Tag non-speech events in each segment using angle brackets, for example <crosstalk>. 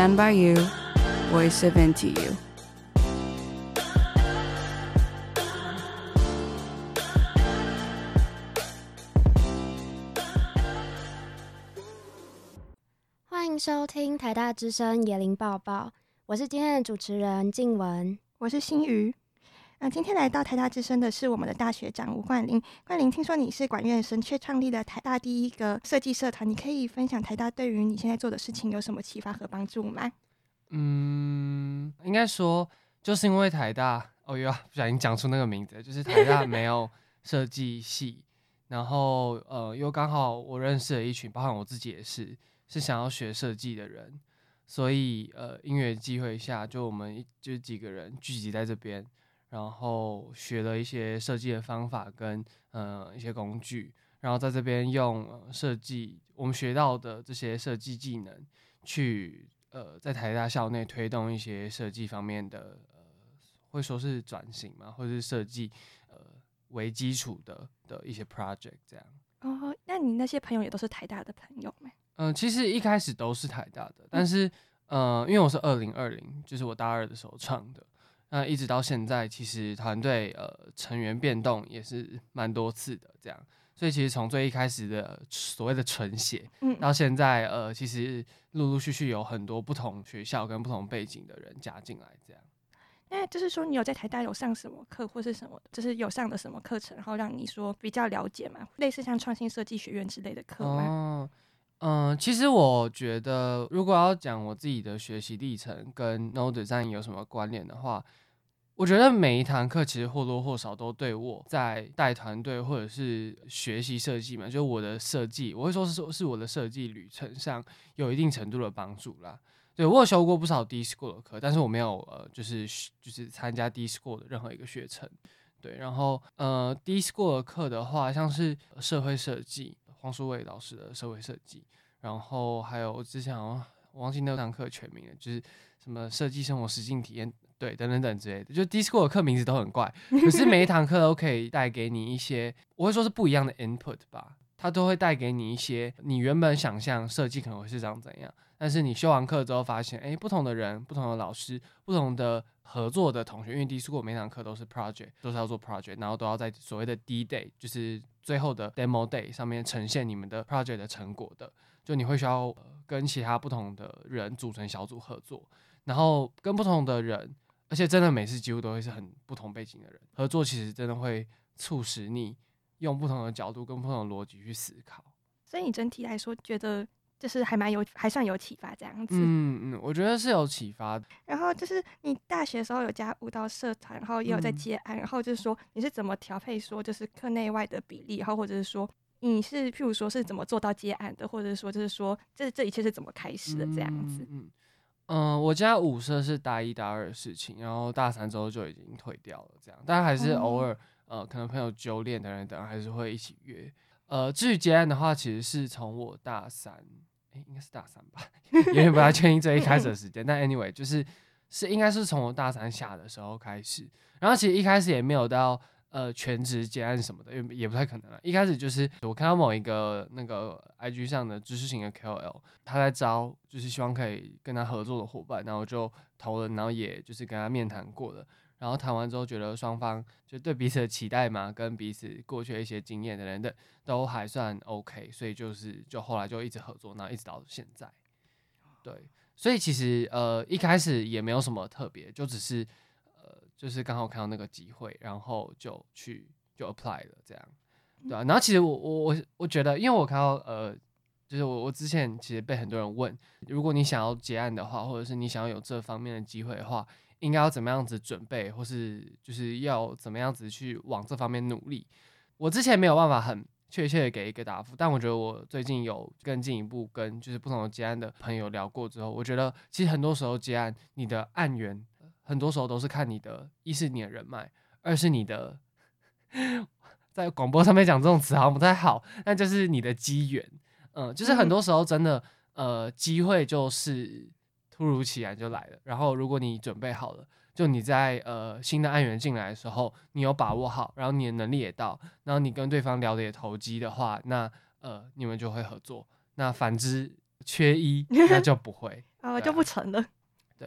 Stand by you, voice of NTU。欢迎收听台大之声椰林抱报，我是今天的主持人静雯，我是新瑜。那今天来到台大之声的是我们的大学长吴冠霖。冠霖，听说你是管院生，却创立了台大第一个设计社团，你可以分享台大对于你现在做的事情有什么启发和帮助吗？嗯，应该说就是因为台大，哦哟，不小心讲出那个名字，就是台大没有 <laughs> 设计系，然后呃，又刚好我认识了一群，包含我自己也是，是想要学设计的人，所以呃，音乐机会下，就我们就几个人聚集在这边。然后学了一些设计的方法跟呃一些工具，然后在这边用、呃、设计我们学到的这些设计技能，去呃在台大校内推动一些设计方面的呃会说是转型嘛，或者是设计呃为基础的的一些 project 这样。哦，那你那些朋友也都是台大的朋友吗？嗯、呃，其实一开始都是台大的，但是呃因为我是二零二零，就是我大二的时候创的。那一直到现在，其实团队呃成员变动也是蛮多次的，这样，所以其实从最一开始的所谓的纯血，嗯，到现在呃，其实陆陆续续有很多不同学校跟不同背景的人加进来，这样。那就是说，你有在台大有上什么课或是什么，就是有上的什么课程，然后让你说比较了解嘛？类似像创新设计学院之类的课吗？哦嗯，其实我觉得，如果要讲我自己的学习历程跟 Node Design 有什么关联的话，我觉得每一堂课其实或多或少都对我在带团队或者是学习设计嘛，就我的设计，我会说是是我的设计旅程上有一定程度的帮助啦。对，我有修过不少 D School 的课，但是我没有呃，就是就是参加 D School 的任何一个学程。对，然后呃，D School 的课的话，像是社会设计。黄淑伟老师的社会设计，然后还有我之前我忘记那堂课全名了，就是什么设计生活实境体验，对，等等等之类的。就的课名字都很怪，<laughs> 可是每一堂课都可以带给你一些，我会说是不一样的 input 吧。它都会带给你一些你原本想象设计可能会是长怎样，但是你修完课之后发现，哎，不同的人、不同的老师、不同的合作的同学，因为 D-School 每堂课都是 project，都是要做 project，然后都要在所谓的 D day，就是最后的 demo day 上面呈现你们的 project 的成果的。就你会需要跟其他不同的人组成小组合作，然后跟不同的人，而且真的每次几乎都会是很不同背景的人合作，其实真的会促使你。用不同的角度跟不同的逻辑去思考，所以你整体来说觉得就是还蛮有，还算有启发这样子。嗯嗯，我觉得是有启发的。然后就是你大学的时候有加舞蹈社团，然后也有在接案，嗯、然后就是说你是怎么调配说就是课内外的比例，然后或者是说你是譬如说是怎么做到接案的，或者是说就是说这这一切是怎么开始的这样子。嗯嗯、呃，我家舞社是大一大二的事情，然后大三之后就已经退掉了这样，但还是偶尔。嗯呃，可能朋友揪练的人等还是会一起约。呃，至于接案的话，其实是从我大三，哎，应该是大三吧，有点不太确定这一开始的时间。但 anyway，就是是应该是从我大三下的时候开始。然后其实一开始也没有到呃全职接案什么的，因为也不太可能了。一开始就是我看到某一个那个 IG 上的知识型的 KOL，他在招，就是希望可以跟他合作的伙伴，然后就投了，然后也就是跟他面谈过了。然后谈完之后，觉得双方就对彼此的期待嘛，跟彼此过去的一些经验的人的都还算 OK，所以就是就后来就一直合作，然后一直到现在。对，所以其实呃一开始也没有什么特别，就只是呃就是刚好看到那个机会，然后就去就 apply 了这样，对啊。然后其实我我我我觉得，因为我看到呃就是我我之前其实被很多人问，如果你想要结案的话，或者是你想要有这方面的机会的话。应该要怎么样子准备，或是就是要怎么样子去往这方面努力？我之前没有办法很确切的给一个答复，但我觉得我最近有更进一步跟就是不同的接案的朋友聊过之后，我觉得其实很多时候接案，你的案源很多时候都是看你的，一是你的人脉，二是你的 <laughs> 在广播上面讲这种词好像不太好，但就是你的机缘，嗯，就是很多时候真的呃机会就是。突如其来就来了，然后如果你准备好了，就你在呃新的案源进来的时候，你有把握好，然后你的能力也到，然后你跟对方聊的也投机的话，那呃你们就会合作。那反之缺一，那就不会。<laughs> 哦，啊、就不成了。对，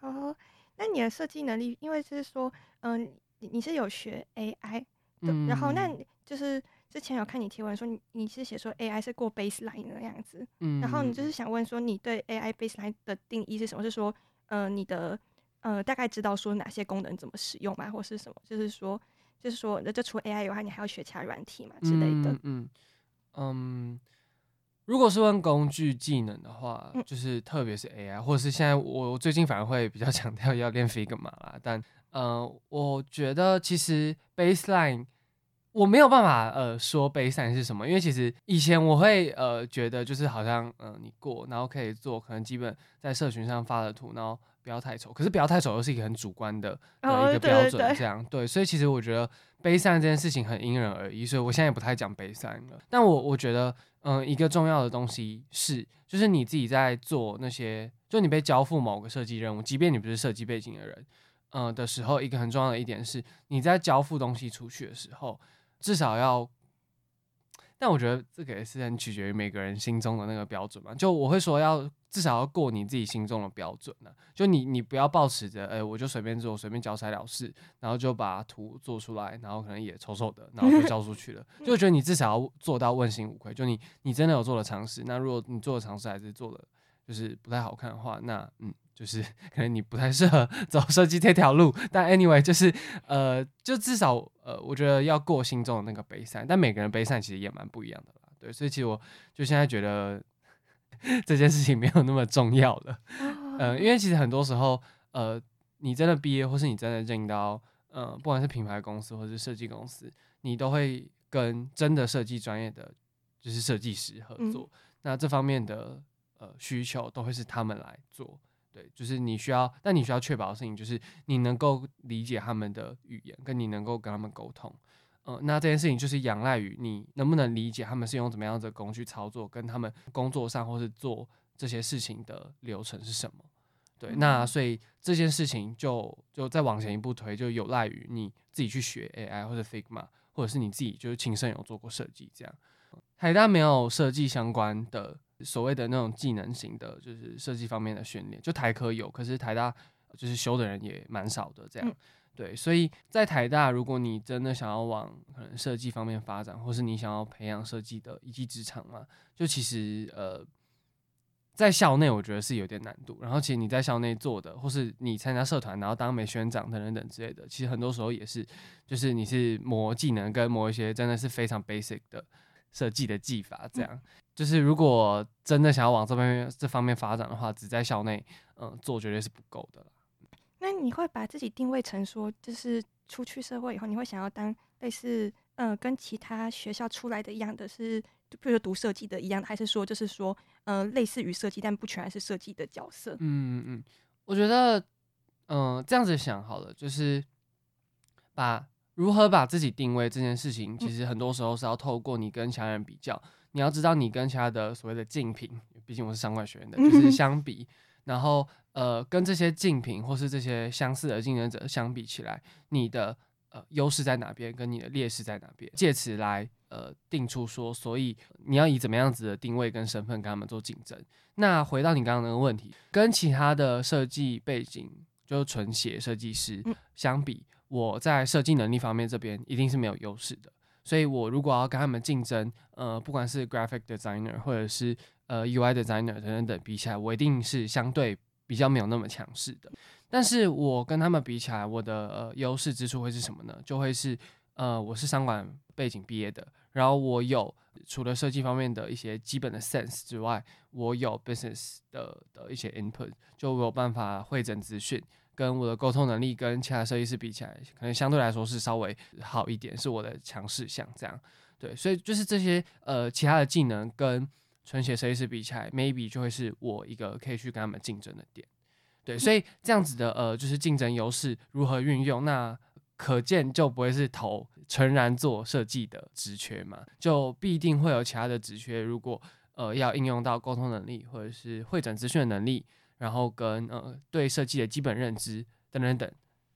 哦，那你的设计能力，因为是说，嗯、呃，你你是有学 AI，嗯，然后那就是之前有看你提问说你你是写说 AI 是过 baseline 的样子，嗯，然后你就是想问说你对 AI baseline 的定义是什么？是说，呃，你的呃大概知道说哪些功能怎么使用吗？或是什么？就是说，就是说，那就除 AI 以外，你还要学其他软体嘛之类的？嗯嗯。嗯如果是问工具技能的话，嗯、就是特别是 AI，或者是现在我最近反而会比较 <laughs> 强调要练 Figma 啦。但呃，我觉得其实 baseline 我没有办法呃说 baseline 是什么，因为其实以前我会呃觉得就是好像嗯、呃、你过，然后可以做可能基本在社群上发的图，然后不要太丑。可是不要太丑又是一个很主观的的一个标准，这样、哦、对。所以其实我觉得 baseline 这件事情很因人而异，所以我现在也不太讲 baseline 了。但我我觉得。嗯，一个重要的东西是，就是你自己在做那些，就你被交付某个设计任务，即便你不是设计背景的人，嗯的时候，一个很重要的一点是，你在交付东西出去的时候，至少要。但我觉得这个也是很取决于每个人心中的那个标准嘛。就我会说，要至少要过你自己心中的标准呢、啊。就你你不要抱持着，哎、欸，我就随便做，随便交差了事，然后就把图做出来，然后可能也丑丑的，然后就交出去了。<laughs> 就觉得你至少要做到问心无愧。就你你真的有做了尝试，那如果你做的尝试还是做的就是不太好看的话，那嗯。就是 <laughs> 可能你不太适合 <laughs> 走设计这条路，但 anyway 就是呃，就至少呃，我觉得要过心中的那个 baseline，但每个人 baseline 其实也蛮不一样的啦，对，所以其实我就现在觉得 <laughs> 这件事情没有那么重要了，呃，因为其实很多时候呃，你真的毕业或是你真的进到呃，不管是品牌公司或是设计公司，你都会跟真的设计专业的就是设计师合作，嗯、那这方面的呃需求都会是他们来做。对，就是你需要，但你需要确保的事情就是你能够理解他们的语言，跟你能够跟他们沟通。嗯、呃，那这件事情就是仰赖于你能不能理解他们是用怎么样的工具操作，跟他们工作上或是做这些事情的流程是什么。对，嗯、那所以这件事情就就再往前一步推，就有赖于你自己去学 AI 或者 Figma，或者是你自己就是亲身有做过设计这样。海大没有设计相关的。所谓的那种技能型的，就是设计方面的训练，就台科有，可是台大就是修的人也蛮少的，这样，嗯、对，所以在台大，如果你真的想要往可能设计方面发展，或是你想要培养设计的一技之长嘛，就其实呃，在校内我觉得是有点难度，然后其实你在校内做的，或是你参加社团，然后当美宣长等等等之类的，其实很多时候也是，就是你是磨技能跟磨一些真的是非常 basic 的设计的技法，这样。嗯就是如果真的想要往这边这方面发展的话，只在校内，嗯，做绝对是不够的啦。那你会把自己定位成说，就是出去社会以后，你会想要当类似，嗯，跟其他学校出来的一样的是，比如说读设计的一样的，还是说就是说，嗯，类似于设计，但不全然是设计的角色？嗯嗯嗯，我觉得，嗯，这样子想好了，就是把如何把自己定位这件事情，其实很多时候是要透过你跟其他人比较。你要知道，你跟其他的所谓的竞品，毕竟我是商管学院的，就是相比，然后呃，跟这些竞品或是这些相似的竞争者相比起来，你的呃优势在哪边，跟你的劣势在哪边，借此来呃定出说，所以你要以怎么样子的定位跟身份跟他们做竞争。那回到你刚刚那个问题，跟其他的设计背景，就是纯写设计师相比，我在设计能力方面这边一定是没有优势的。所以，我如果要跟他们竞争，呃，不管是 graphic designer 或者是呃 UI designer 等等等比起来，我一定是相对比较没有那么强势的。但是我跟他们比起来，我的呃优势之处会是什么呢？就会是呃，我是商管背景毕业的，然后我有除了设计方面的一些基本的 sense 之外，我有 business 的的一些 input，就我有办法汇整资讯。跟我的沟通能力跟其他设计师比起来，可能相对来说是稍微好一点，是我的强势项。这样，对，所以就是这些呃其他的技能跟纯写设计师比起来，maybe 就会是我一个可以去跟他们竞争的点。对，所以这样子的呃就是竞争优势如何运用，那可见就不会是投纯然做设计的职缺嘛，就必定会有其他的职缺，如果呃要应用到沟通能力或者是汇整资讯的能力。然后跟呃对设计的基本认知等等等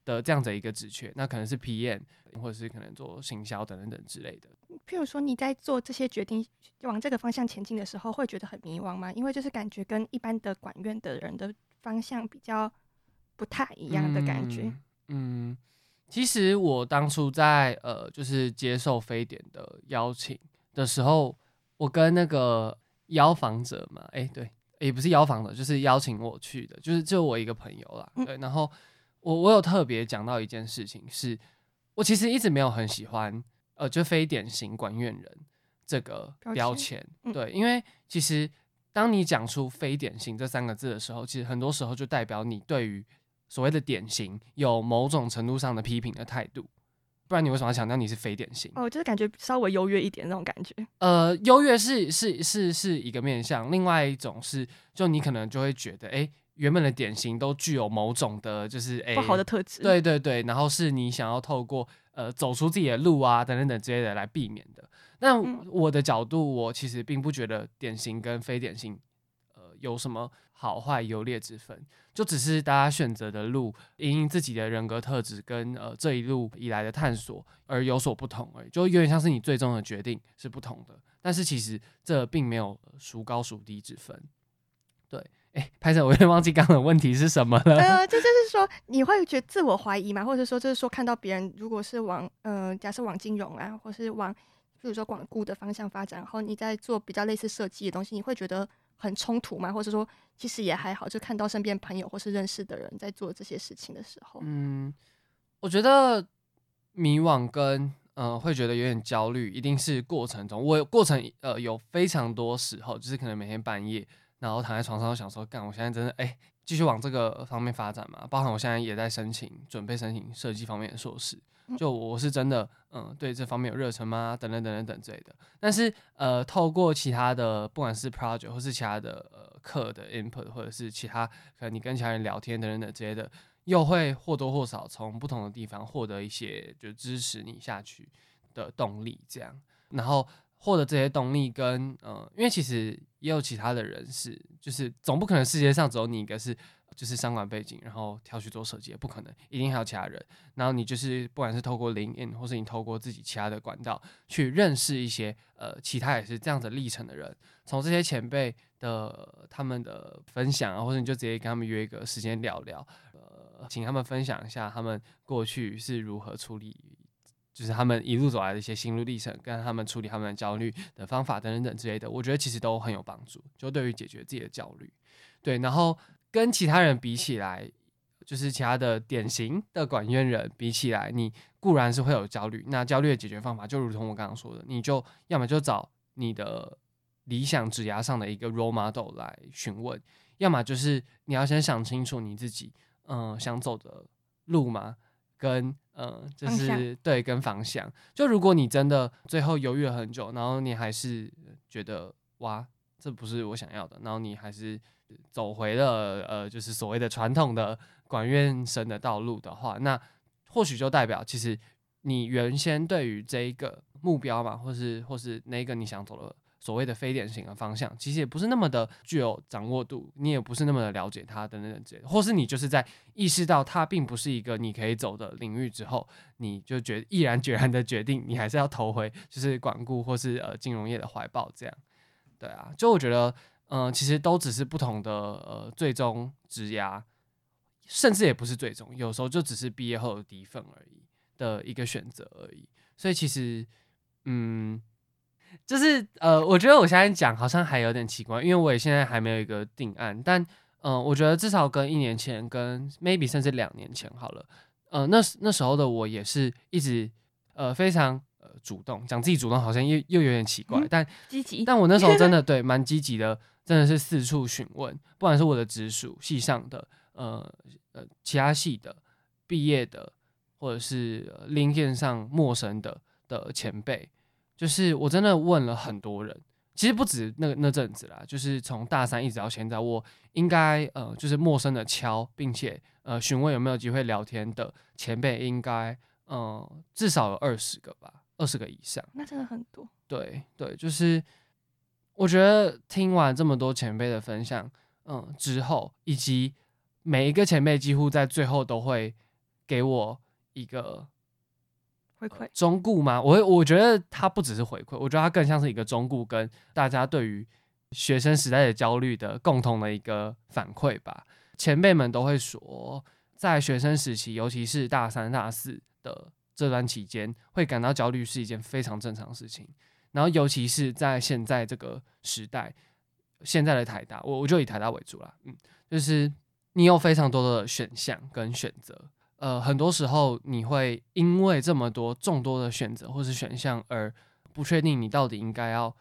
的这样的一个职缺，那可能是 PM，或者是可能做行销等等等之类的。譬如说你在做这些决定往这个方向前进的时候，会觉得很迷惘吗？因为就是感觉跟一般的管院的人的方向比较不太一样的感觉。嗯，嗯，其实我当初在呃，就是接受非典的邀请的时候，我跟那个邀访者嘛，哎、欸，对，也不是邀访的，就是邀请我去的，就是就我一个朋友啦。对，然后我我有特别讲到一件事情是，是我其实一直没有很喜欢。呃，就非典型管院人这个标签，嗯、对，因为其实当你讲出“非典型”这三个字的时候，其实很多时候就代表你对于所谓的典型有某种程度上的批评的态度，不然你为什么要强调你是非典型？哦，就是感觉稍微优越一点那种感觉。呃，优越是是是是一个面向，另外一种是，就你可能就会觉得，哎、欸，原本的典型都具有某种的，就是哎、欸、不好的特质。对对对，然后是你想要透过。呃，走出自己的路啊，等等等之类的来避免的。那我的角度，我其实并不觉得典型跟非典型，呃，有什么好坏优劣之分，就只是大家选择的路，因应自己的人格特质跟呃这一路以来的探索而有所不同而已，就有点像是你最终的决定是不同的，但是其实这并没有孰高孰低之分，对。哎，拍摄，我有点忘记刚刚的问题是什么了。<laughs> 呃，这就是说，你会觉得自我怀疑嘛？或者说，就是说，看到别人如果是往，呃，假设往金融啊，或是往，比如说管顾的方向发展，然后你在做比较类似设计的东西，你会觉得很冲突吗？或者说，其实也还好，就看到身边朋友或是认识的人在做这些事情的时候，嗯，我觉得迷惘跟，嗯、呃，会觉得有点焦虑，一定是过程中，我过程，呃，有非常多时候，就是可能每天半夜。然后躺在床上，想说，干，我现在真的哎，继续往这个方面发展嘛？包含我现在也在申请，准备申请设计方面的硕士。就我是真的，嗯，对这方面有热忱吗？等等等等等之类的。但是，呃，透过其他的，不管是 project 或是其他的呃课的 input，或者是其他可能你跟其他人聊天等等等之类的，又会或多或少从不同的地方获得一些就支持你下去的动力，这样。然后。获得这些动力跟呃，因为其实也有其他的人是，就是总不可能世界上只有你一个是就是商管背景，然后跳去做设计，不可能，一定还有其他人。然后你就是不管是透过 LinkedIn，或是你透过自己其他的管道去认识一些呃其他也是这样子历程的人，从这些前辈的他们的分享啊，或者你就直接跟他们约一个时间聊聊，呃，请他们分享一下他们过去是如何处理。就是他们一路走来的一些心路历程，跟他们处理他们的焦虑的方法等等等之类的，我觉得其实都很有帮助。就对于解决自己的焦虑，对，然后跟其他人比起来，就是其他的典型的管院人比起来，你固然是会有焦虑，那焦虑的解决方法就如同我刚刚说的，你就要么就找你的理想职涯上的一个 role model 来询问，要么就是你要先想清楚你自己嗯、呃、想走的路嘛。跟嗯，就是对跟方向，就如果你真的最后犹豫了很久，然后你还是觉得哇，这不是我想要的，然后你还是走回了呃，就是所谓的传统的管院生的道路的话，那或许就代表其实你原先对于这一个目标嘛，或是或是那个你想走的。所谓的非典型的方向，其实也不是那么的具有掌握度，你也不是那么的了解它的那种之类，或是你就是在意识到它并不是一个你可以走的领域之后，你就决毅然决然的决定，你还是要投回就是管顾或是呃金融业的怀抱，这样，对啊，就我觉得，嗯、其实都只是不同的呃最终职涯，甚至也不是最终，有时候就只是毕业后的第一份而已的一个选择而已，所以其实，嗯。就是呃，我觉得我现在讲好像还有点奇怪，因为我也现在还没有一个定案。但嗯、我觉得至少跟一年前，跟 maybe 甚至两年前好了。呃，那那时候的我也是一直呃非常主动，讲自己主动好像又又有点奇怪，但积极。但我那时候真的 <laughs> 对蛮积极的，真的是四处询问，不管是我的直属系上的，呃呃其他系的毕业的，或者是 LinkedIn 上陌生的的前辈。就是我真的问了很多人，其实不止那那阵子啦，就是从大三一直到现在，我应该呃就是陌生的敲，并且呃询问有没有机会聊天的前辈，应该嗯、呃、至少有二十个吧，二十个以上。那真的很多。对对，就是我觉得听完这么多前辈的分享，嗯之后，以及每一个前辈几乎在最后都会给我一个回馈忠告吗？我我觉得他不只是回馈，我觉得他更像是一个忠告，跟大家对于学生时代的焦虑的共同的一个反馈吧。前辈们都会说，在学生时期，尤其是大三、大四的这段期间，会感到焦虑是一件非常正常的事情。然后，尤其是在现在这个时代，现在的台大，我我就以台大为主啦，嗯，就是你有非常多的选项跟选择，呃，很多时候你会因为这么多众多的选择或是选项而不确定你到底应该要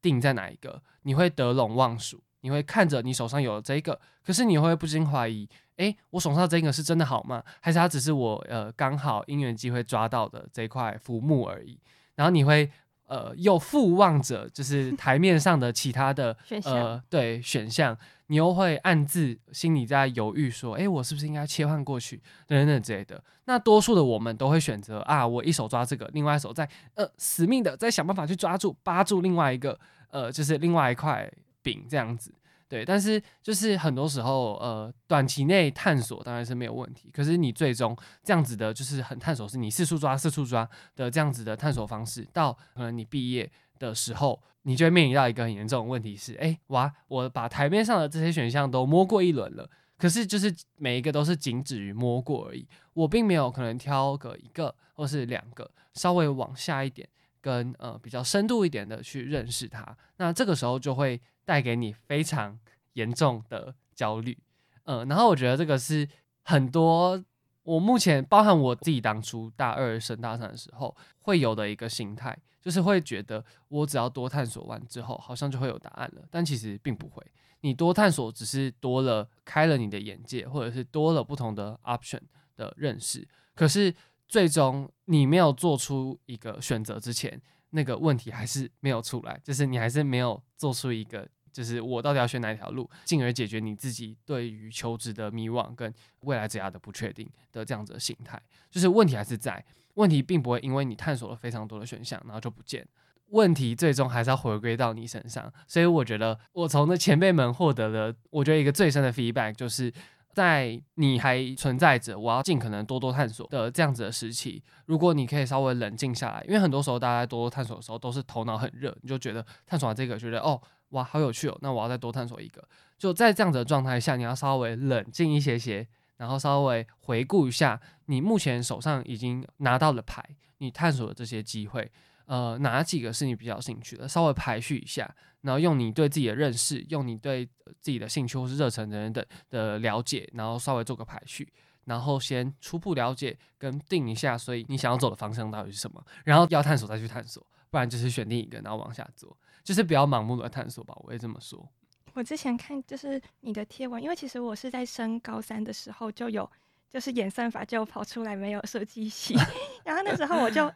定在哪一个，你会得陇望蜀，你会看着你手上有这个，可是你会不禁怀疑，诶，我手上这个是真的好吗？还是它只是我呃刚好因缘机会抓到的这块浮木而已？然后你会。呃，又复望着就是台面上的其他的 <laughs> 呃，对选项，你又会暗自心里在犹豫，说，诶，我是不是应该切换过去等等之类的。那多数的我们都会选择啊，我一手抓这个，另外一手在呃死命的在想办法去抓住、扒住另外一个，呃，就是另外一块饼这样子。对，但是就是很多时候，呃，短期内探索当然是没有问题。可是你最终这样子的，就是很探索，是你四处抓、四处抓的这样子的探索方式，到可能你毕业的时候，你就会面临到一个很严重的问题是：哎，哇，我把台面上的这些选项都摸过一轮了，可是就是每一个都是仅止于摸过而已，我并没有可能挑个一个或是两个，稍微往下一点，跟呃比较深度一点的去认识它。那这个时候就会。带给你非常严重的焦虑，嗯、然后我觉得这个是很多我目前包含我自己当初大二升大三的时候会有的一个心态，就是会觉得我只要多探索完之后，好像就会有答案了，但其实并不会。你多探索只是多了开了你的眼界，或者是多了不同的 option 的认识，可是最终你没有做出一个选择之前，那个问题还是没有出来，就是你还是没有做出一个。就是我到底要选哪条路，进而解决你自己对于求职的迷惘跟未来职涯的不确定的这样子的心态。就是问题还是在，问题并不会因为你探索了非常多的选项，然后就不见。问题最终还是要回归到你身上。所以我觉得，我从那前辈们获得的，我觉得一个最深的 feedback，就是在你还存在着我要尽可能多多探索的这样子的时期，如果你可以稍微冷静下来，因为很多时候大家多多探索的时候都是头脑很热，你就觉得探索完这个，觉得哦。哇，好有趣哦！那我要再多探索一个。就在这样子的状态下，你要稍微冷静一些些，然后稍微回顾一下你目前手上已经拿到的牌，你探索的这些机会，呃，哪几个是你比较兴趣的？稍微排序一下，然后用你对自己的认识，用你对自己的兴趣或是热忱等等的了解，然后稍微做个排序，然后先初步了解跟定一下，所以你想要走的方向到底是什么？然后要探索再去探索，不然就是选定一个，然后往下做。就是不要盲目的探索吧，我会这么说。我之前看就是你的贴文，因为其实我是在升高三的时候就有，就是演算法就跑出来没有设计系，<laughs> 然后那时候我就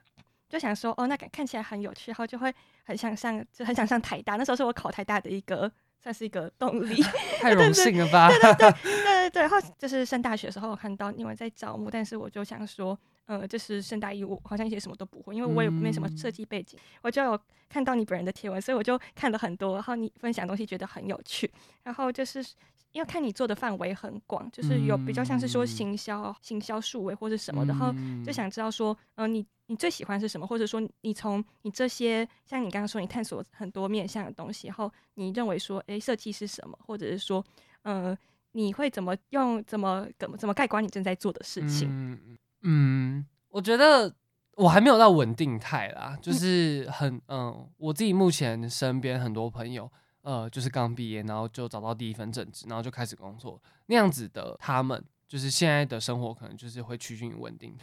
就想说，哦，那个看起来很有趣，然后就会很想上，就很想上台大。那时候是我考台大的一个算是一个动力，<laughs> 太荣幸了吧？对对对对对对。然后就是上大学的时候，我看到你们在招募，但是我就想说。呃，就是盛大一，我好像一些什么都不会，因为我也没什么设计背景，嗯、我就有看到你本人的贴文，所以我就看了很多，然后你分享东西觉得很有趣，然后就是因为看你做的范围很广，就是有比较像是说行销、嗯、行销数位或者什么的，然后就想知道说，呃，你你最喜欢是什么，或者说你从你这些像你刚刚说你探索很多面向的东西，然后你认为说，诶、欸，设计是什么，或者是说，呃，你会怎么用，怎么怎么怎么概括你正在做的事情？嗯嗯，我觉得我还没有到稳定态啦，就是很嗯，我自己目前身边很多朋友，呃，就是刚毕业，然后就找到第一份正职，然后就开始工作那样子的，他们就是现在的生活可能就是会趋近于稳定，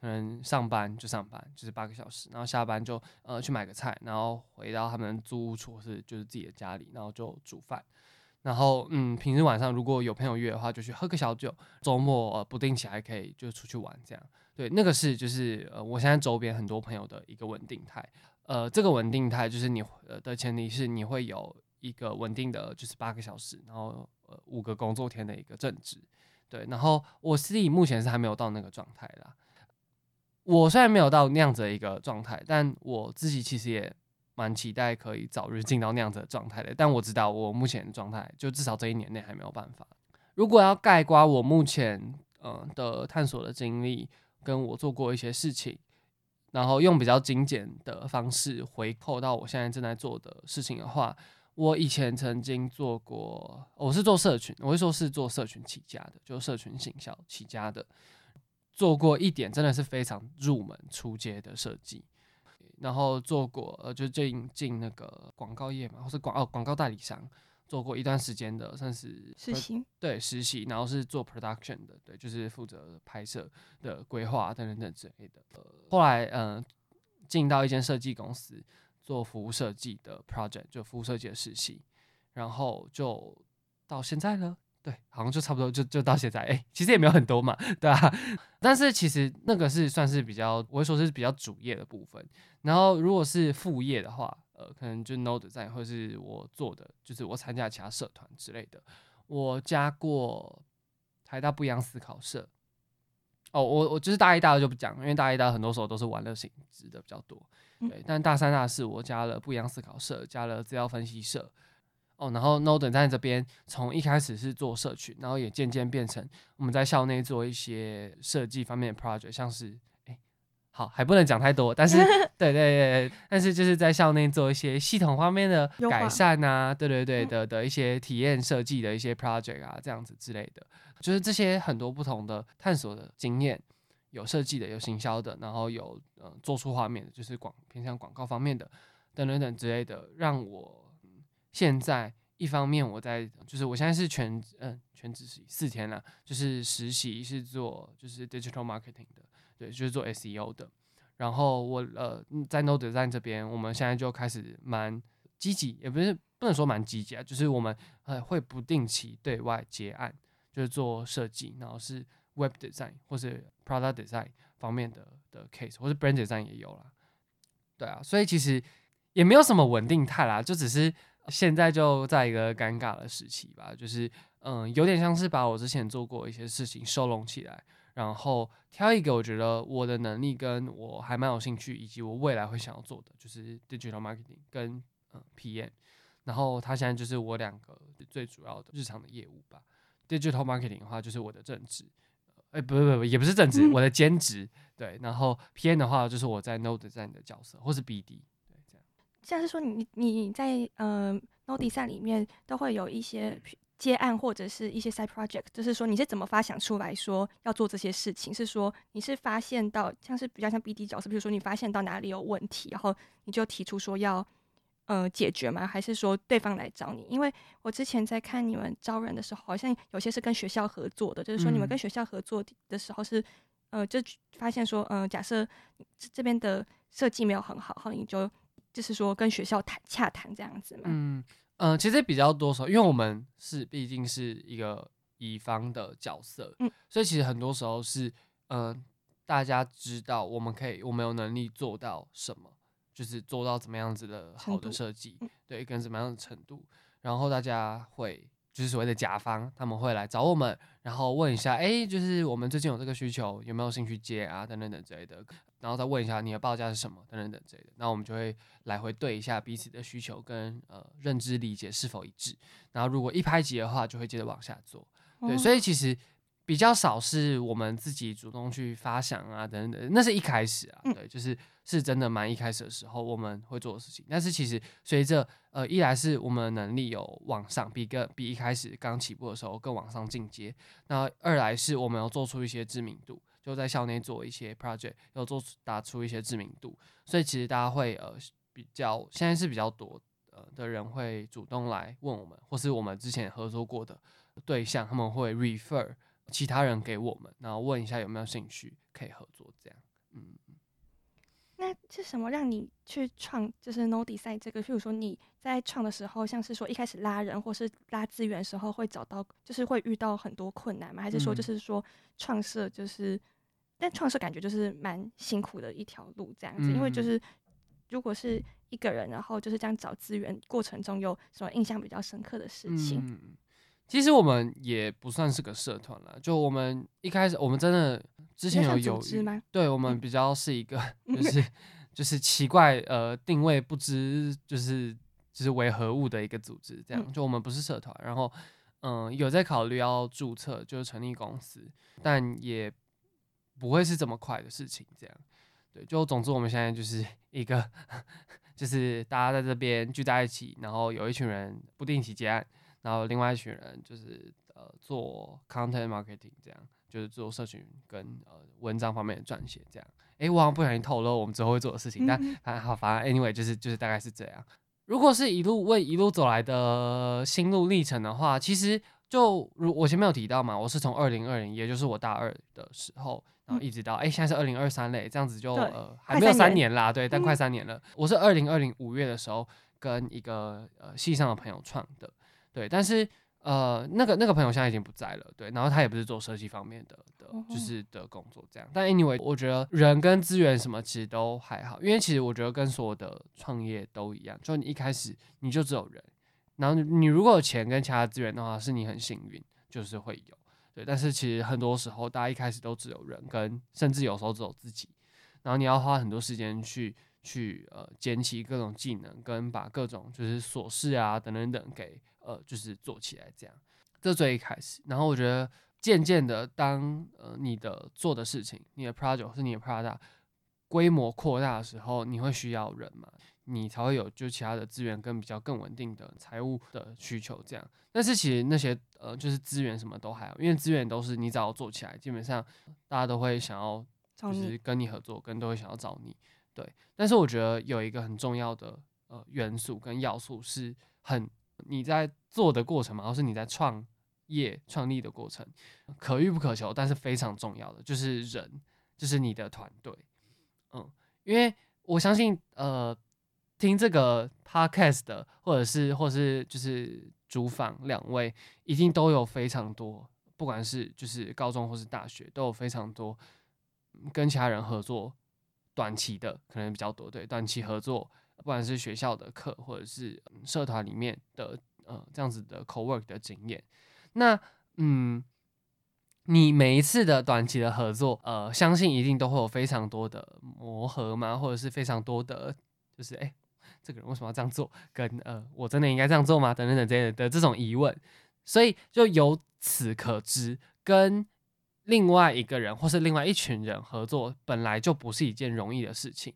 可能上班就上班，就是八个小时，然后下班就呃去买个菜，然后回到他们租屋处或是就是自己的家里，然后就煮饭。然后，嗯，平时晚上如果有朋友约的话，就去喝个小酒。周末呃，不定期还可以就出去玩，这样。对，那个是就是呃，我现在周边很多朋友的一个稳定态。呃，这个稳定态就是你呃的前提是你会有一个稳定的，就是八个小时，然后呃五个工作天的一个正职。对，然后我自己目前是还没有到那个状态啦。我虽然没有到那样子的一个状态，但我自己其实也。蛮期待可以早日进到那样子的状态的，但我知道我目前的状态，就至少这一年内还没有办法。如果要概括我目前嗯的探索的经历，跟我做过一些事情，然后用比较精简的方式回扣到我现在正在做的事情的话，我以前曾经做过，我是做社群，我会说是做社群起家的，就社群行销起家的，做过一点真的是非常入门初阶的设计。然后做过呃，就进进那个广告业嘛，或是广哦广告代理商，做过一段时间的，算是实习，对实习，然后是做 production 的，对，就是负责拍摄的规划等等等之类的。呃，后来嗯、呃，进到一间设计公司做服务设计的 project，就服务设计的实习，然后就到现在了。对，好像就差不多就就到现在，哎、欸，其实也没有很多嘛，对啊。但是其实那个是算是比较，我会说是比较主业的部分。然后如果是副业的话，呃，可能就 Node Design 或是我做的，就是我参加其他社团之类的。我加过台大不一样思考社。哦，我我就是大一、大二就不讲，因为大一、大二很多时候都是玩乐性质的比较多。对，但大三、大四我加了不一样思考社，加了资料分析社。哦，然后 Noden 在这边从一开始是做社群，然后也渐渐变成我们在校内做一些设计方面的 project，像是哎，好还不能讲太多，但是 <laughs> 对对对，但是就是在校内做一些系统方面的改善啊，对对对的的一些体验设计的一些 project 啊，这样子之类的，就是这些很多不同的探索的经验，有设计的，有行销的，然后有呃做出画面的，就是广偏向广告方面的等等等之类的，让我。现在一方面我在就是我现在是全嗯全职实习四天了，就是实习是做就是 digital marketing 的，对，就是做 SEO 的。然后我呃在 Node Design 这边，我们现在就开始蛮积极，也不是不能说蛮积极啊，就是我们呃会不定期对外接案，就是做设计，然后是 web design 或是 product design 方面的的 case，或是 brand design 也有啦。对啊，所以其实也没有什么稳定态啦，就只是。现在就在一个尴尬的时期吧，就是嗯，有点像是把我之前做过一些事情收拢起来，然后挑一个我觉得我的能力跟我还蛮有兴趣，以及我未来会想要做的，就是 digital marketing 跟嗯 PM，然后他现在就是我两个最主要的日常的业务吧。digital marketing 的话就是我的正职，哎、欸，不不不，也不是正职，我的兼职，对，然后 PM 的话就是我在 Node Design 的角色，或是 BD。像是说你你在呃 Node Design 里面都会有一些接案或者是一些 side project，就是说你是怎么发想出来说要做这些事情？是说你是发现到像是比较像 BD 角色，比如说你发现到哪里有问题，然后你就提出说要呃解决吗？还是说对方来找你？因为我之前在看你们招人的时候，好像有些是跟学校合作的，就是说你们跟学校合作的时候是呃就发现说呃假设这边的设计没有很好，然后你就。就是说跟学校谈洽谈这样子嘛。嗯嗯、呃，其实比较多时候，因为我们是毕竟是一个乙方的角色，嗯，所以其实很多时候是，嗯、呃，大家知道我们可以，我们有能力做到什么，就是做到怎么样子的好的设计，嗯、对，跟怎么样的程度，然后大家会。就是所谓的甲方，他们会来找我们，然后问一下，哎，就是我们最近有这个需求，有没有兴趣接啊？等等等之类的，然后再问一下你的报价是什么？等等等之类的，那我们就会来回对一下彼此的需求跟呃认知理解是否一致，然后如果一拍即的话，就会接着往下做。对，哦、所以其实。比较少是我们自己主动去发想啊，等等，那是一开始啊，对，就是是真的蛮一开始的时候我们会做的事情。但是其实随着呃，一来是我们能力有往上，比个比一开始刚起步的时候更往上进阶。那二来是我们要做出一些知名度，就在校内做一些 project，要做打出一些知名度。所以其实大家会呃比较现在是比较多呃的人会主动来问我们，或是我们之前合作过的对象，他们会 refer。其他人给我们，然后问一下有没有兴趣可以合作，这样。嗯，那是什么让你去创就是 Node Design 这个？譬如说你在创的时候，像是说一开始拉人或是拉资源的时候，会找到就是会遇到很多困难吗？还是说就是说创设就是，嗯、但创设感觉就是蛮辛苦的一条路这样子，嗯、因为就是如果是一个人，然后就是这样找资源过程中有什么印象比较深刻的事情？嗯其实我们也不算是个社团了，就我们一开始，我们真的之前有有，对，我们比较是一个，<laughs> 就是 <laughs> 就是奇怪，呃，定位不知就是就是为何物的一个组织，这样，就我们不是社团，然后，嗯，有在考虑要注册，就是成立公司，但也不会是这么快的事情。这样，对，就总之我们现在就是 <laughs> 一个，就是大家在这边聚在一起，然后有一群人不定期结案，然后另外一群人就是呃做 content marketing，这样就是做社群跟呃文章方面的撰写。这样，哎，我好像不小心透露我们之后会做的事情，但反正好，反正 anyway 就是就是大概是这样。如果是一路为一路走来的心路历程的话，其实就如我前面有提到嘛，我是从二零二零，也就是我大二的时候，然后一直到哎、现在是二零二三嘞，这样子就呃还没有三年啦，对，但快三年了。嗯、我是二零二零五月的时候跟一个呃系上的朋友创的，对，但是。呃，那个那个朋友现在已经不在了，对，然后他也不是做设计方面的的，就是的工作这样。但 anyway，我觉得人跟资源什么其实都还好，因为其实我觉得跟所有的创业都一样，就你一开始你就只有人，然后你如果有钱跟其他资源的话，是你很幸运，就是会有，对。但是其实很多时候大家一开始都只有人跟，甚至有时候只有自己，然后你要花很多时间去去呃捡起各种技能，跟把各种就是琐事啊等等等给。呃，就是做起来这样，这最一开始。然后我觉得渐渐的，当呃你的做的事情，你的 project 是你的 product 规模扩大的时候，你会需要人嘛，你才会有就其他的资源跟比较更稳定的财务的需求这样。但是其实那些呃就是资源什么都还好，因为资源都是你只要做起来，基本上大家都会想要就是跟你合作，跟都会想要找你。对，但是我觉得有一个很重要的呃元素跟要素是很。你在做的过程嘛，或是你在创业创立的过程，可遇不可求，但是非常重要的就是人，就是你的团队，嗯，因为我相信，呃，听这个 podcast 的，或者是或是就是主访两位，一定都有非常多，不管是就是高中或是大学，都有非常多跟其他人合作，短期的可能比较多，对，短期合作。不管是学校的课，或者是社团里面的呃这样子的 co-work 的经验，那嗯，你每一次的短期的合作，呃，相信一定都会有非常多的磨合嘛，或者是非常多的，就是哎、这个人为什么要这样做？跟呃，我真的应该这样做吗？等等等这些的这种疑问，所以就由此可知，跟另外一个人或是另外一群人合作，本来就不是一件容易的事情。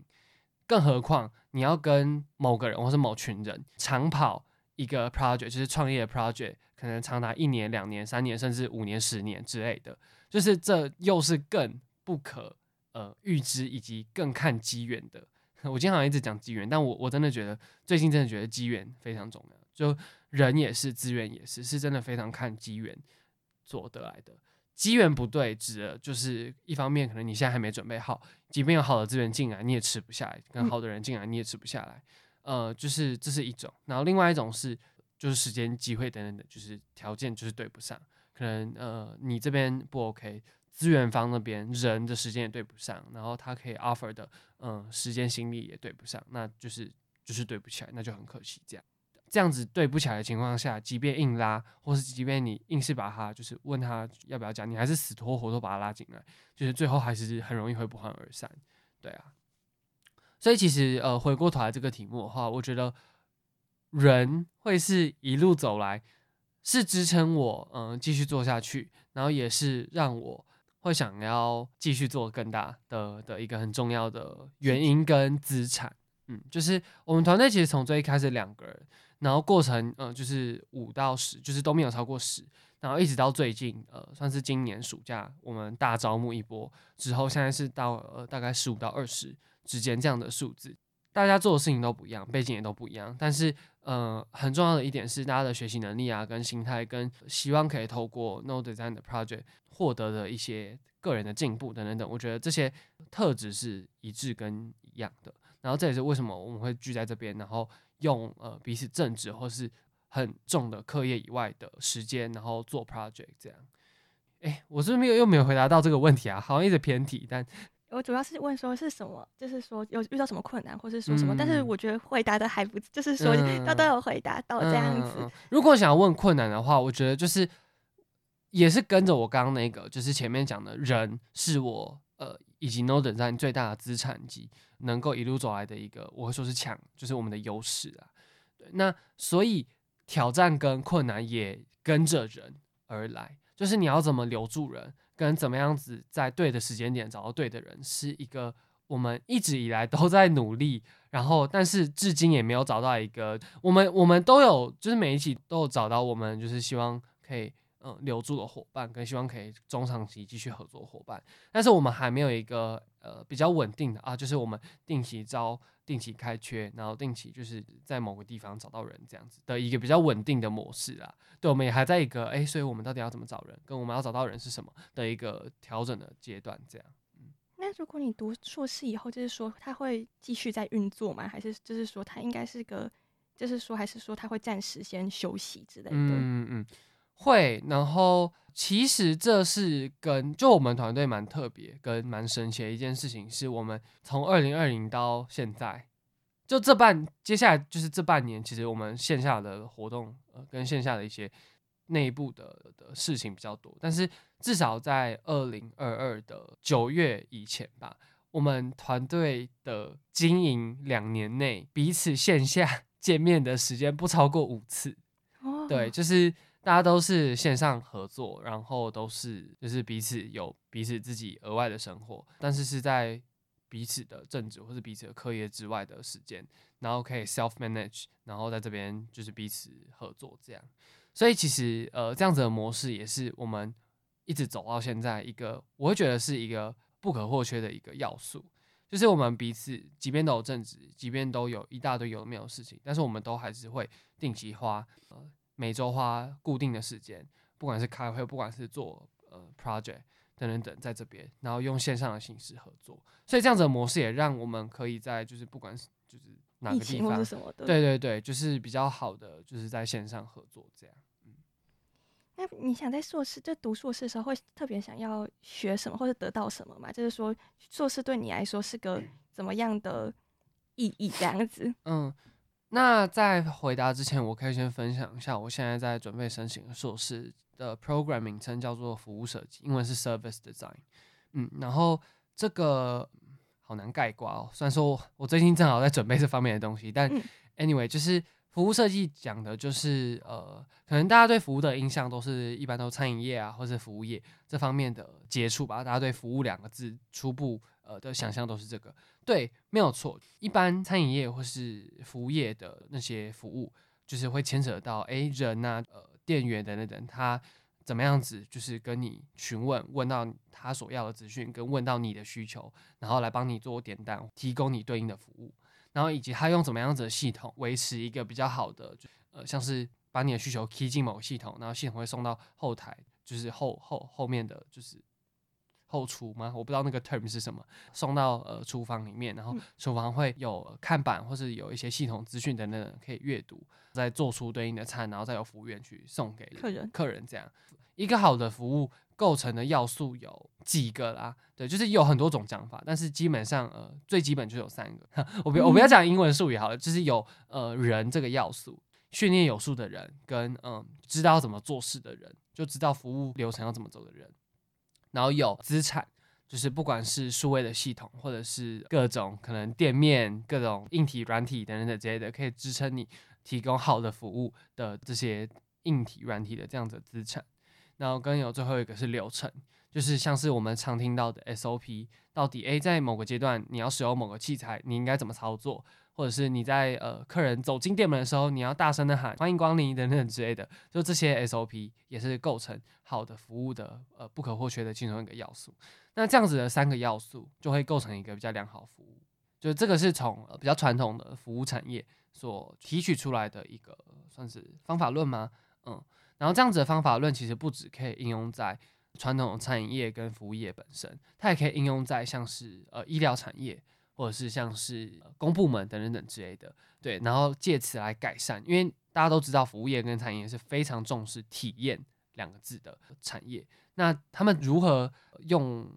更何况你要跟某个人或是某群人长跑一个 project，就是创业 project，可能长达一年、两年、三年，甚至五年、十年之类的，就是这又是更不可呃预知以及更看机缘的。<laughs> 我经常一直讲机缘，但我我真的觉得最近真的觉得机缘非常重要，就人也是，资源也是，是真的非常看机缘做得来的。机缘不对，指的就是一方面可能你现在还没准备好，即便有好的资源进来，你也吃不下来；跟好的人进来，你也吃不下来。呃，就是这是一种。然后另外一种是，就是时间、机会等等的，就是条件就是对不上。可能呃你这边不 OK，资源方那边人的时间也对不上，然后他可以 offer 的嗯、呃、时间心力也对不上，那就是就是对不起来，那就很可惜这样。这样子对不起来的情况下，即便硬拉，或是即便你硬是把他就是问他要不要讲，你还是死拖活拖把他拉进来，就是最后还是很容易会不欢而散，对啊。所以其实呃回过头来这个题目的话，我觉得人会是一路走来是支撑我嗯、继续做下去，然后也是让我会想要继续做更大的的一个很重要的原因跟资产。嗯，就是我们团队其实从最一开始两个人。然后过程，呃，就是五到十，就是都没有超过十。然后一直到最近，呃，算是今年暑假我们大招募一波之后，现在是到呃大概十五到二十之间这样的数字。大家做的事情都不一样，背景也都不一样，但是呃很重要的一点是大家的学习能力啊，跟心态，跟希望可以透过 Node Design 的 project 获得的一些个人的进步等等等，我觉得这些特质是一致跟一样的。然后这也是为什么我们会聚在这边，然后。用呃彼此正职或是很重的课业以外的时间，然后做 project 这样。哎，我是不是没有又没有回答到这个问题啊？好像一直偏题，但我主要是问说是什么，就是说有遇到什么困难，或是说什么？嗯、但是我觉得回答的还不，就是说他都有回答到这样子。嗯嗯嗯、如果想要问困难的话，我觉得就是也是跟着我刚刚那个，就是前面讲的人是我呃以及 Node 上最大的资产级。能够一路走来的一个，我会说是强，就是我们的优势啊。对，那所以挑战跟困难也跟着人而来，就是你要怎么留住人，跟怎么样子在对的时间点找到对的人，是一个我们一直以来都在努力，然后但是至今也没有找到一个，我们我们都有，就是每一期都有找到我们就是希望可以嗯留住的伙伴，跟希望可以中长期继续合作伙伴，但是我们还没有一个呃比较稳定的啊，就是我们定期招。定期开缺，然后定期就是在某个地方找到人，这样子的一个比较稳定的模式啦。对，我们也还在一个哎，所以我们到底要怎么找人，跟我们要找到人是什么的一个调整的阶段，这样。嗯，那如果你读硕士以后，就是说他会继续在运作吗？还是就是说他应该是个，就是说还是说他会暂时先休息之类的？嗯嗯。会，然后其实这是跟就我们团队蛮特别跟蛮神奇的一件事情，是我们从二零二零到现在，就这半接下来就是这半年，其实我们线下的活动呃跟线下的一些内部的的事情比较多，但是至少在二零二二的九月以前吧，我们团队的经营两年内彼此线下 <laughs> 见面的时间不超过五次，哦，对，就是。大家都是线上合作，然后都是就是彼此有彼此自己额外的生活，但是是在彼此的正职或是彼此的课业之外的时间，然后可以 self manage，然后在这边就是彼此合作这样。所以其实呃这样子的模式也是我们一直走到现在一个我会觉得是一个不可或缺的一个要素，就是我们彼此即便都有正职，即便都有一大堆有没有事情，但是我们都还是会定期花呃。每周花固定的时间，不管是开会，不管是做呃 project 等等等，在这边，然后用线上的形式合作，所以这样子的模式也让我们可以在就是不管是就是哪个地方，对对对，就是比较好的就是在线上合作这样。嗯，那你想在硕士就读硕士的时候，会特别想要学什么或者得到什么吗？就是说硕士对你来说是个怎么样的意义？这样子，嗯。那在回答之前，我可以先分享一下我现在在准备申请硕士的 program 名称叫做服务设计，英文是 service design。嗯，然后这个好难概括哦。虽然说我最近正好在准备这方面的东西，但 anyway 就是服务设计讲的就是呃，可能大家对服务的印象都是一般都餐饮业啊，或者服务业这方面的接触吧。大家对服务两个字初步呃的想象都是这个。对，没有错。一般餐饮业或是服务业的那些服务，就是会牵扯到哎人呐、啊，呃店员等等等，他怎么样子，就是跟你询问，问到他所要的资讯，跟问到你的需求，然后来帮你做点单，提供你对应的服务，然后以及他用怎么样子的系统维持一个比较好的，呃像是把你的需求 key 进某个系统，然后系统会送到后台，就是后后后面的就是。后厨吗？我不知道那个 term 是什么。送到呃厨房里面，然后厨房会有看板或是有一些系统资讯等等可以阅读，再做出对应的餐，然后再由服务员去送给客人。客人这样一个好的服务构成的要素有几个啦？对，就是有很多种讲法，但是基本上呃最基本就有三个。我 <laughs> 不我不要讲英文术语好了，就是有呃人这个要素，训练有素的人，跟嗯、呃、知道怎么做事的人，就知道服务流程要怎么走的人。然后有资产，就是不管是数位的系统，或者是各种可能店面、各种硬体、软体等等的之类的，可以支撑你提供好的服务的这些硬体、软体的这样子的资产。然后跟有最后一个是流程，就是像是我们常听到的 SOP，到底 A 在某个阶段你要使用某个器材，你应该怎么操作？或者是你在呃客人走进店门的时候，你要大声的喊欢迎光临等等之类的，就这些 SOP 也是构成好的服务的呃不可或缺的其中一个要素。那这样子的三个要素就会构成一个比较良好服务。就这个是从、呃、比较传统的服务产业所提取出来的一个算是方法论吗？嗯，然后这样子的方法论其实不只可以应用在传统餐饮业跟服务业本身，它也可以应用在像是呃医疗产业。或者是像是公部门等等等之类的，对，然后借此来改善，因为大家都知道服务业跟餐饮业是非常重视体验两个字的产业。那他们如何用，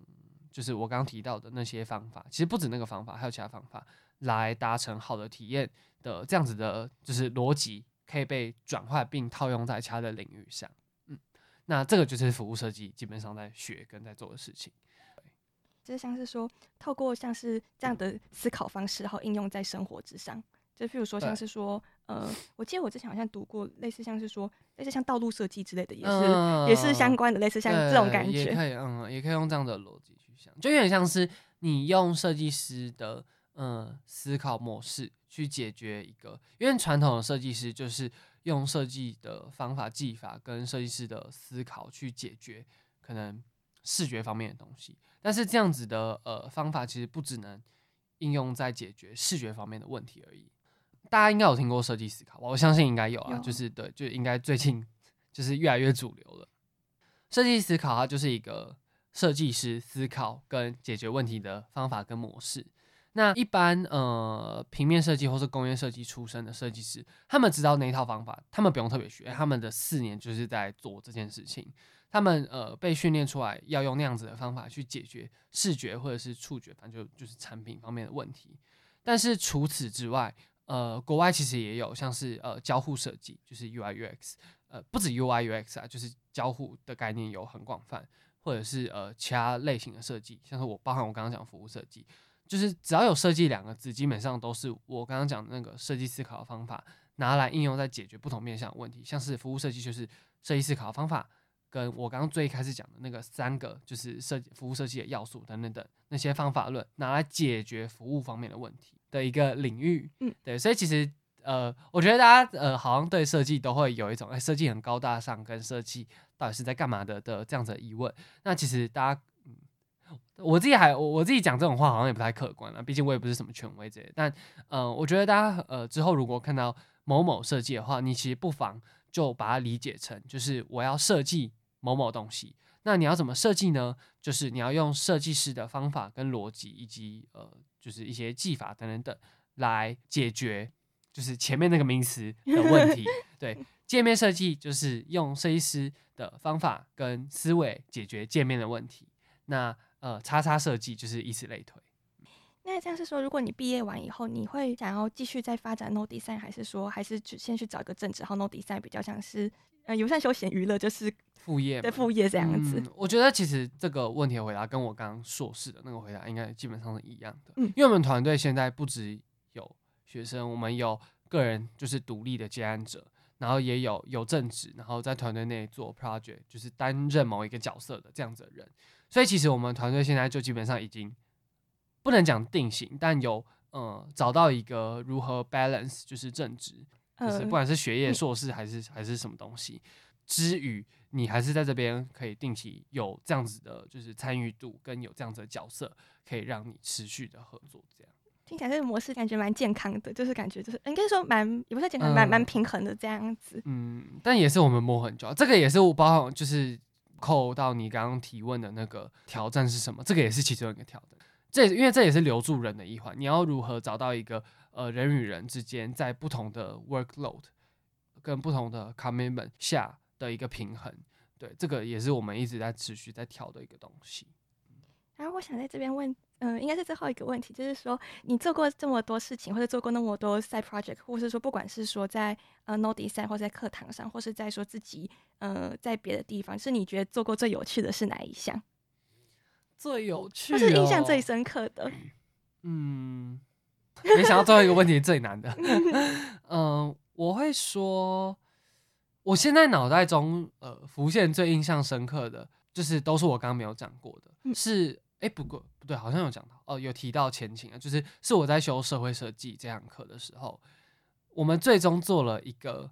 就是我刚刚提到的那些方法，其实不止那个方法，还有其他方法来达成好的体验的这样子的，就是逻辑可以被转化并套用在其他的领域上。嗯，那这个就是服务设计基本上在学跟在做的事情。就是像是说，透过像是这样的思考方式，然后应用在生活之上，就譬如说像是说，呃，我记得我之前好像读过类似像是说类似像道路设计之类的，也是、嗯、也是相关的，类似像这种感觉，也可以，嗯，也可以用这样的逻辑去想，就有点像是你用设计师的嗯思考模式去解决一个，因为传统的设计师就是用设计的方法技法跟设计师的思考去解决可能视觉方面的东西，但是这样子的呃方法其实不只能应用在解决视觉方面的问题而已。大家应该有听过设计思考吧？我相信应该有啊，有就是对，就应该最近就是越来越主流了。设计思考它就是一个设计师思考跟解决问题的方法跟模式。那一般呃平面设计或是工业设计出身的设计师，他们知道那一套方法，他们不用特别学，他们的四年就是在做这件事情。他们呃被训练出来要用那样子的方法去解决视觉或者是触觉，反正就就是产品方面的问题。但是除此之外，呃，国外其实也有像是呃交互设计，就是 UI UX，呃不止 UI UX 啊，就是交互的概念有很广泛，或者是呃其他类型的设计，像是我包含我刚刚讲服务设计，就是只要有设计两个字，基本上都是我刚刚讲的那个设计思考的方法拿来应用在解决不同面向的问题，像是服务设计就是设计思考的方法，跟我刚刚最开始讲的那个三个就是设计服务设计的要素等等等那些方法论拿来解决服务方面的问题。的一个领域，嗯，对，所以其实呃，我觉得大家呃，好像对设计都会有一种，哎，设计很高大上，跟设计到底是在干嘛的的这样子的疑问。那其实大家，嗯，我自己还我我自己讲这种话好像也不太客观了，毕竟我也不是什么权威之类的。但呃，我觉得大家呃之后如果看到某某设计的话，你其实不妨就把它理解成，就是我要设计某某东西。那你要怎么设计呢？就是你要用设计师的方法跟逻辑，以及呃。就是一些技法等等等来解决，就是前面那个名词 <laughs> 的问题。对，界面设计就是用设计师的方法跟思维解决界面的问题。那呃，叉叉设计就是以此类推。那这样是说，如果你毕业完以后，你会想要继续再发展 No Design，还是说，还是只先去找一个正职，然后 No Design 比较像是呃，游善休闲娱乐，就是副业，对副业这样子。嗯，我觉得其实这个问题的回答跟我刚刚硕士的那个回答应该基本上是一样的。嗯，因为我们团队现在不只有学生，我们有个人就是独立的接案者，然后也有有正职，然后在团队内做 project，就是担任某一个角色的这样子的人。所以其实我们团队现在就基本上已经。不能讲定型，但有嗯找到一个如何 balance 就是正职，就是不管是学业硕士还是还是什么东西，之余你还是在这边可以定期有这样子的，就是参与度跟有这样子的角色，可以让你持续的合作。这样听起来这个模式感觉蛮健康的，就是感觉就是应该说蛮也不是健康，蛮蛮平衡的这样子。嗯，但也是我们摸很久，这个也是我包含就是扣到你刚刚提问的那个挑战是什么？这个也是其中一个挑战。这因为这也是留住人的一环，你要如何找到一个呃人与人之间在不同的 workload 跟不同的 commitment 下的一个平衡，对，这个也是我们一直在持续在调的一个东西。然后我想在这边问，嗯、应该是最后一个问题，就是说你做过这么多事情，或者做过那么多 side project，或是说不管是说在呃 No Design 或者在课堂上，或是在说自己呃在别的地方，是你觉得做过最有趣的是哪一项？最有趣、哦，就是印象最深刻的。嗯，没想到最后一个问题最难的。嗯，<laughs> 我会说，我现在脑袋中呃浮现最印象深刻的，就是都是我刚刚没有讲过的。嗯、是，哎、欸，不过不对，好像有讲到哦，有提到前情啊，就是是我在修社会设计这堂课的时候，我们最终做了一个，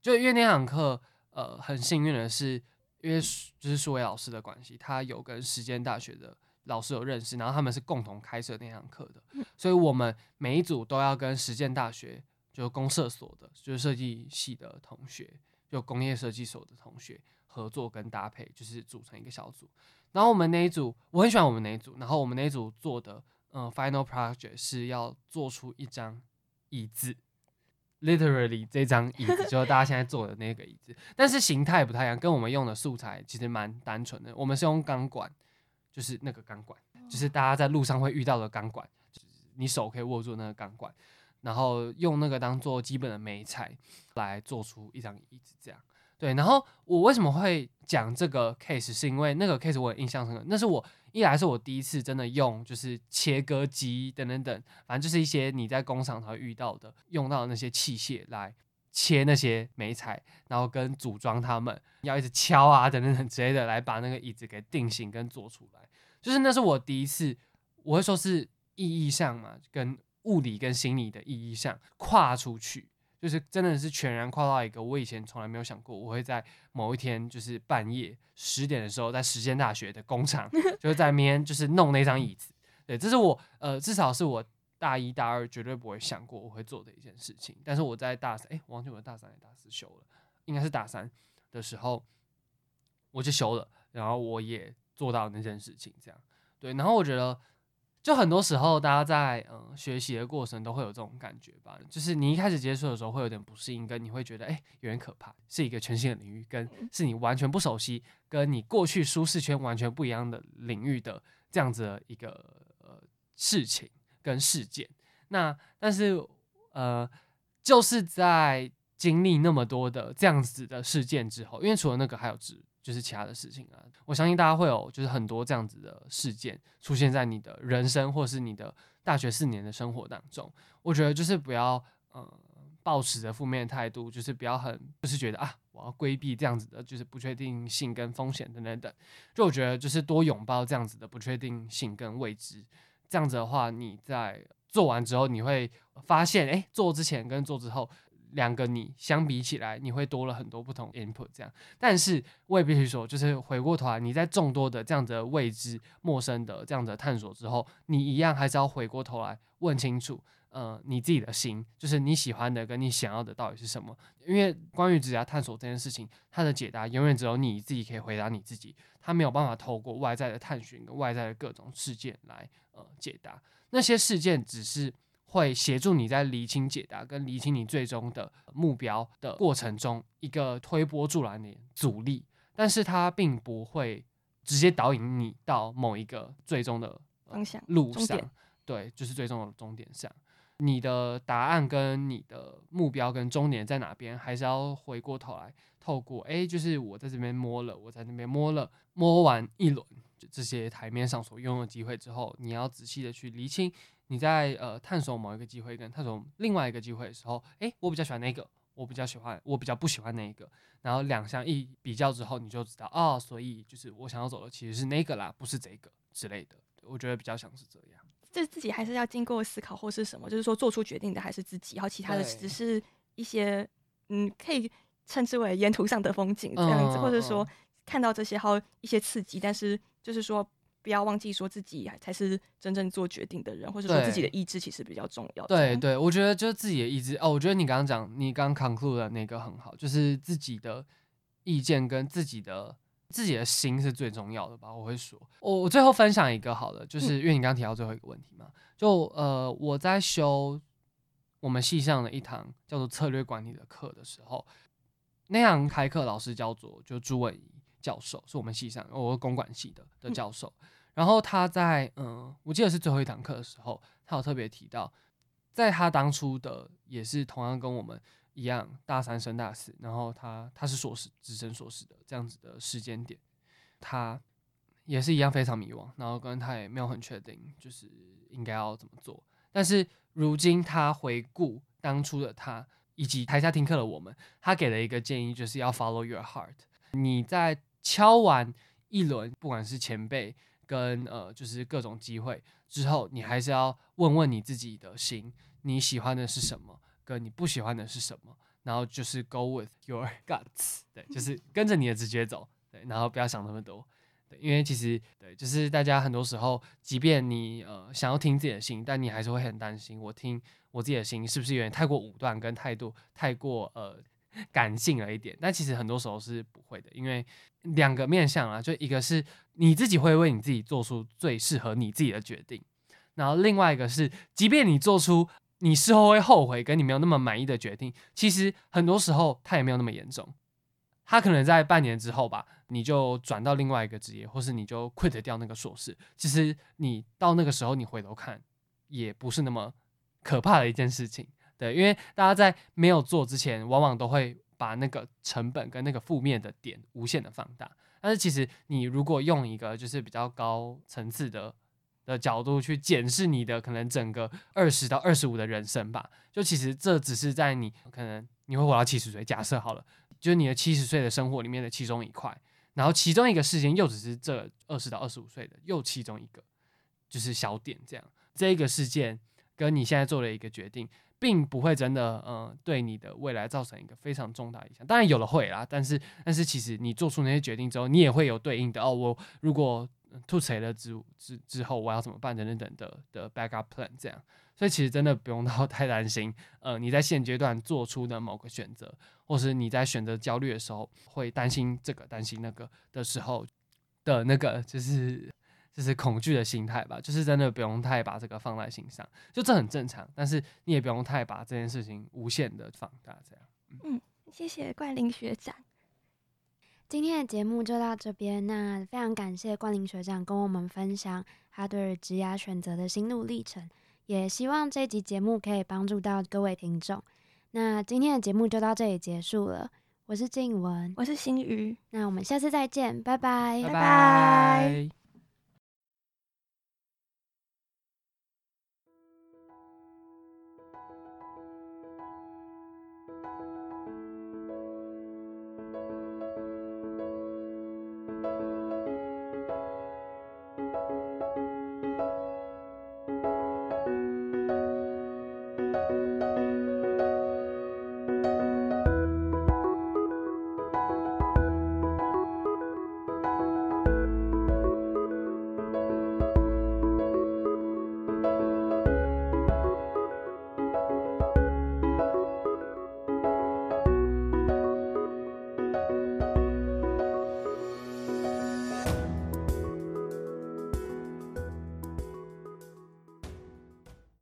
就因为那堂课，呃，很幸运的是。因为就是数位老师的关系，他有跟实践大学的老师有认识，然后他们是共同开设那堂课的，所以我们每一组都要跟实践大学就公社所的，就是设计系的同学，就工业设计所的同学合作跟搭配，就是组成一个小组。然后我们那一组，我很喜欢我们那一组，然后我们那一组做的，嗯、呃，final project 是要做出一张椅子。Literally，这张椅子就是大家现在坐的那个椅子，<laughs> 但是形态不太一样，跟我们用的素材其实蛮单纯的。我们是用钢管，就是那个钢管，就是大家在路上会遇到的钢管，就是你手可以握住那个钢管，然后用那个当做基本的媒材来做出一张椅子这样。对，然后我为什么会讲这个 case，是因为那个 case 我印象深刻，那是我一来是我第一次真的用就是切割机等等等，反正就是一些你在工厂才会遇到的用到的那些器械来切那些媒材，然后跟组装它们，要一直敲啊等等等之类的来把那个椅子给定型跟做出来。就是那是我第一次，我会说是意义上嘛，跟物理跟心理的意义上跨出去。就是真的是全然跨到一个我以前从来没有想过，我会在某一天就是半夜十点的时候，在实践大学的工厂，<laughs> 就是在那边就是弄那张椅子。对，这是我呃至少是我大一大二绝对不会想过我会做的一件事情。但是我在大三，哎，我忘记我大三还是大四修了，应该是大三的时候我就修了，然后我也做到那件事情，这样对。然后我觉得。就很多时候，大家在嗯学习的过程都会有这种感觉吧，就是你一开始接触的时候会有点不适应，跟你会觉得哎有点可怕，是一个全新的领域，跟是你完全不熟悉，跟你过去舒适圈完全不一样的领域的这样子的一个呃事情跟事件。那但是呃就是在经历那么多的这样子的事件之后，因为除了那个还有之。就是其他的事情啊，我相信大家会有就是很多这样子的事件出现在你的人生或是你的大学四年的生活当中。我觉得就是不要呃抱持着负面态度，就是不要很就是觉得啊我要规避这样子的就是不确定性跟风险等等等。就我觉得就是多拥抱这样子的不确定性跟未知，这样子的话你在做完之后你会发现，诶、做之前跟做之后。两个你相比起来，你会多了很多不同 input 这样，但是我也必须说，就是回过头来，你在众多的这样子的未知、陌生的这样子的探索之后，你一样还是要回过头来问清楚，呃，你自己的心，就是你喜欢的跟你想要的到底是什么？因为关于职涯探索这件事情，它的解答永远只有你自己可以回答你自己，它没有办法透过外在的探寻跟外在的各种事件来呃解答，那些事件只是。会协助你在厘清解答跟厘清你最终的目标的过程中，一个推波助澜的阻力，但是它并不会直接导引你到某一个最终的方向路上，对，就是最终的终点上。你的答案跟你的目标跟终点在哪边，还是要回过头来，透过哎，就是我在这边摸了，我在那边摸了，摸完一轮就这些台面上所拥有的机会之后，你要仔细的去厘清。你在呃探索某一个机会跟探索另外一个机会的时候，诶，我比较喜欢那个？我比较喜欢，我比较不喜欢那一个？然后两项一比较之后，你就知道哦，所以就是我想要走的其实是那个啦，不是这个之类的。我觉得比较像是这样，就是自己还是要经过思考或是什么，就是说做出决定的还是自己，然后其他的只是一些嗯，可以称之为沿途上的风景这样子，嗯、或者说看到这些还有一些刺激，但是就是说。不要忘记说自己才是真正做决定的人，或者说自己的意志其实比较重要。对对，我觉得就是自己的意志哦。我觉得你刚刚讲，你刚刚 conclude 的那个很好，就是自己的意见跟自己的自己的心是最重要的吧。我会说，我我最后分享一个好了，就是因为你刚刚提到最后一个问题嘛，嗯、就呃我在修我们系上的一堂叫做策略管理的课的时候，那堂开课老师叫做就朱文仪教授，是我们系上我是公管系的的教授。嗯然后他在嗯，我记得是最后一堂课的时候，他有特别提到，在他当初的也是同样跟我们一样大三升大四，然后他他是硕士，直升硕士的这样子的时间点，他也是一样非常迷惘，然后跟他也没有很确定就是应该要怎么做。但是如今他回顾当初的他，以及台下听课的我们，他给了一个建议，就是要 follow your heart。你在敲完一轮，不管是前辈。跟呃，就是各种机会之后，你还是要问问你自己的心，你喜欢的是什么，跟你不喜欢的是什么，然后就是 go with your <laughs> guts，对，就是跟着你的直觉走，对，然后不要想那么多，对，因为其实对，就是大家很多时候，即便你呃想要听自己的心，但你还是会很担心，我听我自己的心是不是有点太过武断，跟态度太过呃 <laughs> 感性了一点，但其实很多时候是不会的，因为。两个面向啊，就一个是你自己会为你自己做出最适合你自己的决定，然后另外一个是，即便你做出你事后会后悔跟你没有那么满意的决定，其实很多时候它也没有那么严重，它可能在半年之后吧，你就转到另外一个职业，或是你就 quit 掉那个硕士，其实你到那个时候你回头看，也不是那么可怕的一件事情，对，因为大家在没有做之前，往往都会。把那个成本跟那个负面的点无限的放大，但是其实你如果用一个就是比较高层次的的角度去检视你的可能整个二十到二十五的人生吧，就其实这只是在你可能你会活到七十岁，假设好了，就是你的七十岁的生活里面的其中一块，然后其中一个事件又只是这二十到二十五岁的又其中一个，就是小点这样，这个事件跟你现在做的一个决定。并不会真的，嗯，对你的未来造成一个非常重大影响。当然有了会啦，但是，但是其实你做出那些决定之后，你也会有对应的哦。我如果吐槽了之之之后，我要怎么办等等等的的 backup plan 这样。所以其实真的不用到 <laughs> 太担心，呃，你在现阶段做出的某个选择，或是你在选择焦虑的时候，会担心这个担心那个的时候的那个就是。就是恐惧的心态吧，就是真的不用太把这个放在心上，就这很正常。但是你也不用太把这件事情无限的放大，这样。嗯，谢谢冠霖学长。今天的节目就到这边，那非常感谢冠霖学长跟我们分享他对职涯选择的心路历程，也希望这集节目可以帮助到各位听众。那今天的节目就到这里结束了，我是静文，我是新宇，那我们下次再见，拜拜，拜拜。